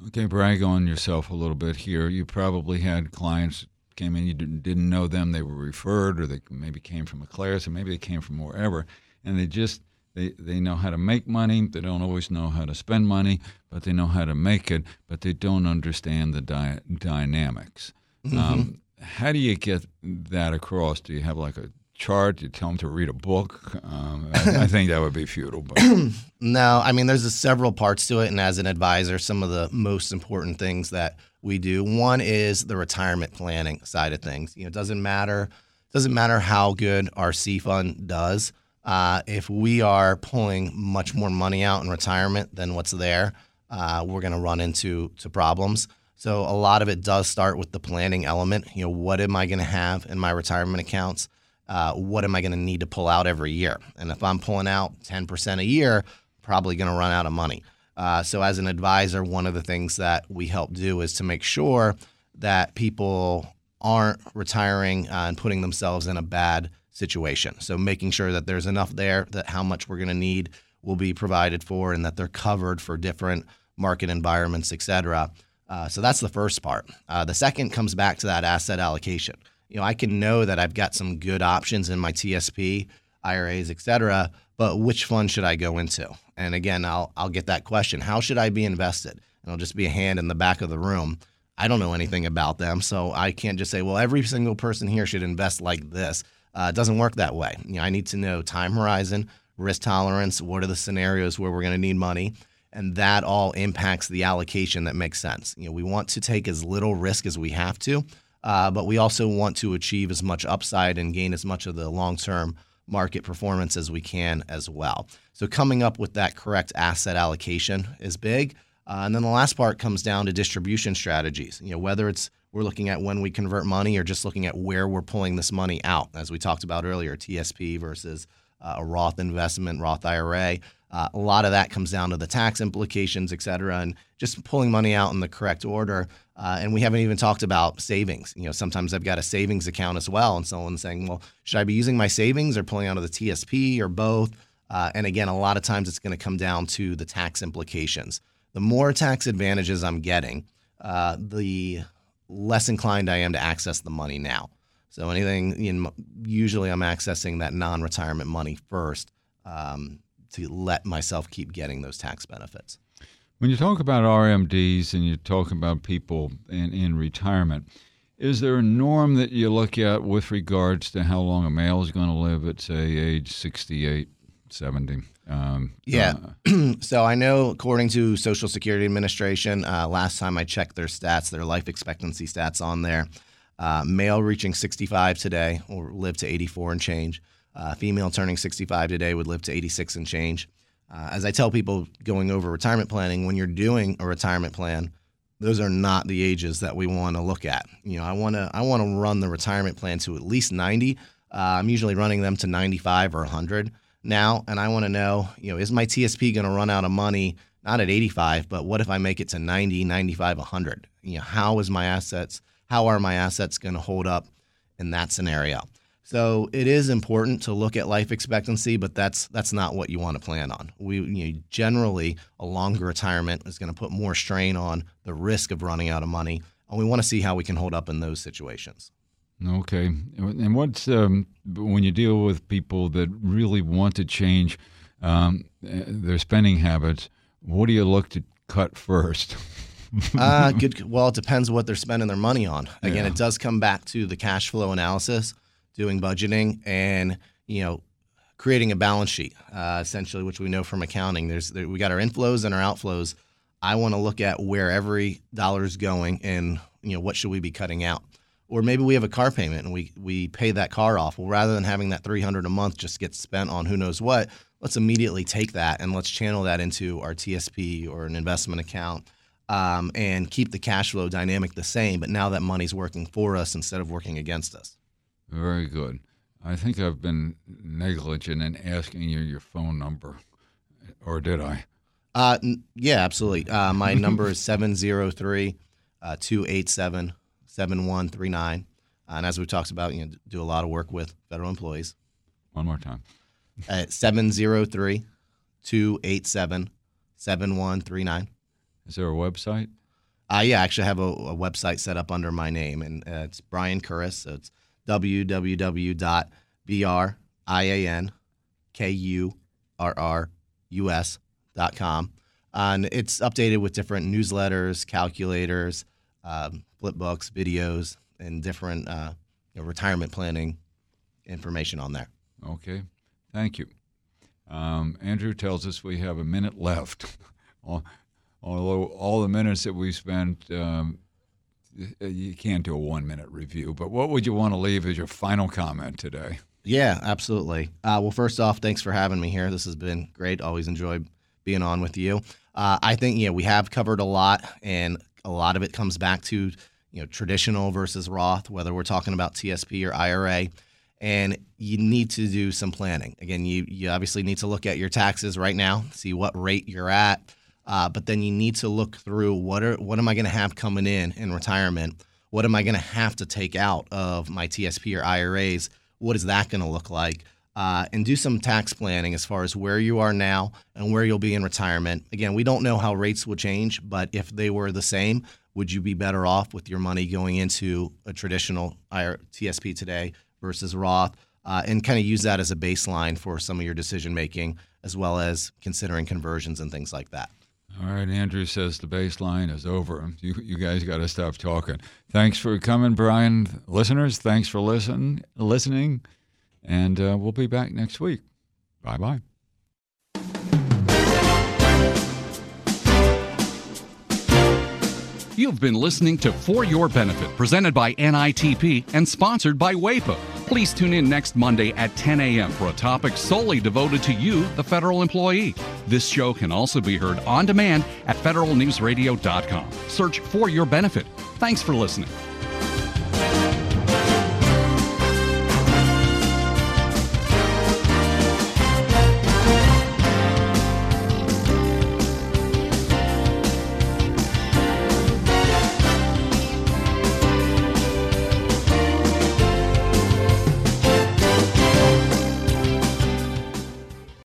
Okay, brag on yourself a little bit here. You probably had clients came in, you didn't know them, they were referred, or they maybe came from a class, or maybe they came from wherever, and they just they, they know how to make money. They don't always know how to spend money, but they know how to make it. But they don't understand the dy- dynamics. Mm-hmm. Um, how do you get that across? Do you have like a chart? You tell them to read a book. Um, I, I, think that would be futile. But. no, I mean, there's several parts to it, and as an advisor, some of the most important things that we do. One is the retirement planning side of things. You know, it doesn't matter doesn't matter how good our C fund does. Uh, if we are pulling much more money out in retirement than what's there, uh, we're going to run into to problems. So a lot of it does start with the planning element. You know, what am I going to have in my retirement accounts? uh, what am I going to need to pull out every year? And if I'm pulling out 10% a year, probably going to run out of money. Uh, so, as an advisor, one of the things that we help do is to make sure that people aren't retiring uh, and putting themselves in a bad situation. So, making sure that there's enough there that how much we're going to need will be provided for and that they're covered for different market environments, et cetera. Uh, so, that's the first part. Uh, the second comes back to that asset allocation you know, I can know that I've got some good options in my TSP, IRAs, et cetera, but which fund should I go into? And again, I'll, I'll get that question. How should I be invested? And it'll just be a hand in the back of the room. I don't know anything about them, so I can't just say, well, every single person here should invest like this. Uh, it doesn't work that way. You know, I need to know time horizon, risk tolerance, what are the scenarios where we're going to need money, and that all impacts the allocation that makes sense. You know, we want to take as little risk as we have to, uh, but we also want to achieve as much upside and gain as much of the long term market performance as we can as well. So, coming up with that correct asset allocation is big. Uh, and then the last part comes down to distribution strategies. You know, whether it's we're looking at when we convert money or just looking at where we're pulling this money out, as we talked about earlier, TSP versus uh, a Roth investment, Roth IRA. Uh, a lot of that comes down to the tax implications, et cetera, and just pulling money out in the correct order. Uh, and we haven't even talked about savings. You know, sometimes I've got a savings account as well, and someone's saying, "Well, should I be using my savings or pulling out of the TSP or both?" Uh, and again, a lot of times it's going to come down to the tax implications. The more tax advantages I'm getting, uh, the less inclined I am to access the money now. So anything, usually I'm accessing that non-retirement money first um, to let myself keep getting those tax benefits. When you talk about RMDs and you talk about people in, in retirement, is there a norm that you look at with regards to how long a male is going to live at, say, age 68, 70? Um, yeah. Uh, so I know, according to Social Security Administration, uh, last time I checked their stats, their life expectancy stats on there, uh, male reaching 65 today will live to 84 and change. Uh, female turning 65 today would live to 86 and change. Uh, as I tell people going over retirement planning, when you're doing a retirement plan, those are not the ages that we want to look at. You know, I want to I want to run the retirement plan to at least 90. Uh, I'm usually running them to 95 or 100 now, and I want to know, you know, is my TSP going to run out of money? Not at 85, but what if I make it to 90, 95, 100? You know, how is my assets? How are my assets going to hold up in that scenario? So it is important to look at life expectancy, but that's that's not what you want to plan on. We you know, generally a longer retirement is going to put more strain on the risk of running out of money, and we want to see how we can hold up in those situations. Okay, and what's um, when you deal with people that really want to change um, their spending habits? What do you look to cut first? uh, good. Well, it depends what they're spending their money on. Again, yeah. it does come back to the cash flow analysis doing budgeting and you know creating a balance sheet uh, essentially which we know from accounting there's there, we got our inflows and our outflows I want to look at where every dollar is going and you know what should we be cutting out. Or maybe we have a car payment and we we pay that car off. Well, rather than having that 300 a month just get spent on who knows what, let's immediately take that and let's channel that into our TSP or an investment account um, and keep the cash flow dynamic the same. But now that money's working for us instead of working against us. Very good. I think I've been negligent in asking you your phone number, or did I? Uh, n- yeah, absolutely. Uh, my number is 703 uh, 287 7139. And as we talked about, you know, do a lot of work with federal employees. One more time. At 703 287 7139. Is there a website? Uh, yeah, I actually have a, a website set up under my name, and uh, it's Brian Curris. So it's www.briankurrus.com. And it's updated with different newsletters, calculators, um, flip books, videos, and different uh, you know, retirement planning information on there. Okay. Thank you. Um, Andrew tells us we have a minute left. Although all the minutes that we spent, um, you can't do a one minute review, but what would you want to leave as your final comment today? Yeah, absolutely. Uh, well, first off, thanks for having me here. This has been great. Always enjoy being on with you. Uh, I think yeah, we have covered a lot, and a lot of it comes back to you know traditional versus Roth, whether we're talking about TSP or IRA. And you need to do some planning. Again, you you obviously need to look at your taxes right now, see what rate you're at, uh, but then you need to look through what are what am I going to have coming in in retirement? What am I going to have to take out of my TSP or IRAs? What is that going to look like? Uh, and do some tax planning as far as where you are now and where you'll be in retirement. Again, we don't know how rates will change, but if they were the same, would you be better off with your money going into a traditional TSP today versus Roth? Uh, and kind of use that as a baseline for some of your decision making, as well as considering conversions and things like that. All right, Andrew says the baseline is over. You, you guys got to stop talking. Thanks for coming, Brian. Listeners, thanks for listen, listening. And uh, we'll be back next week. Bye bye. You've been listening to For Your Benefit, presented by NITP and sponsored by WAEPA. Please tune in next Monday at 10 a.m. for a topic solely devoted to you, the federal employee. This show can also be heard on demand at federalnewsradio.com. Search For Your Benefit. Thanks for listening.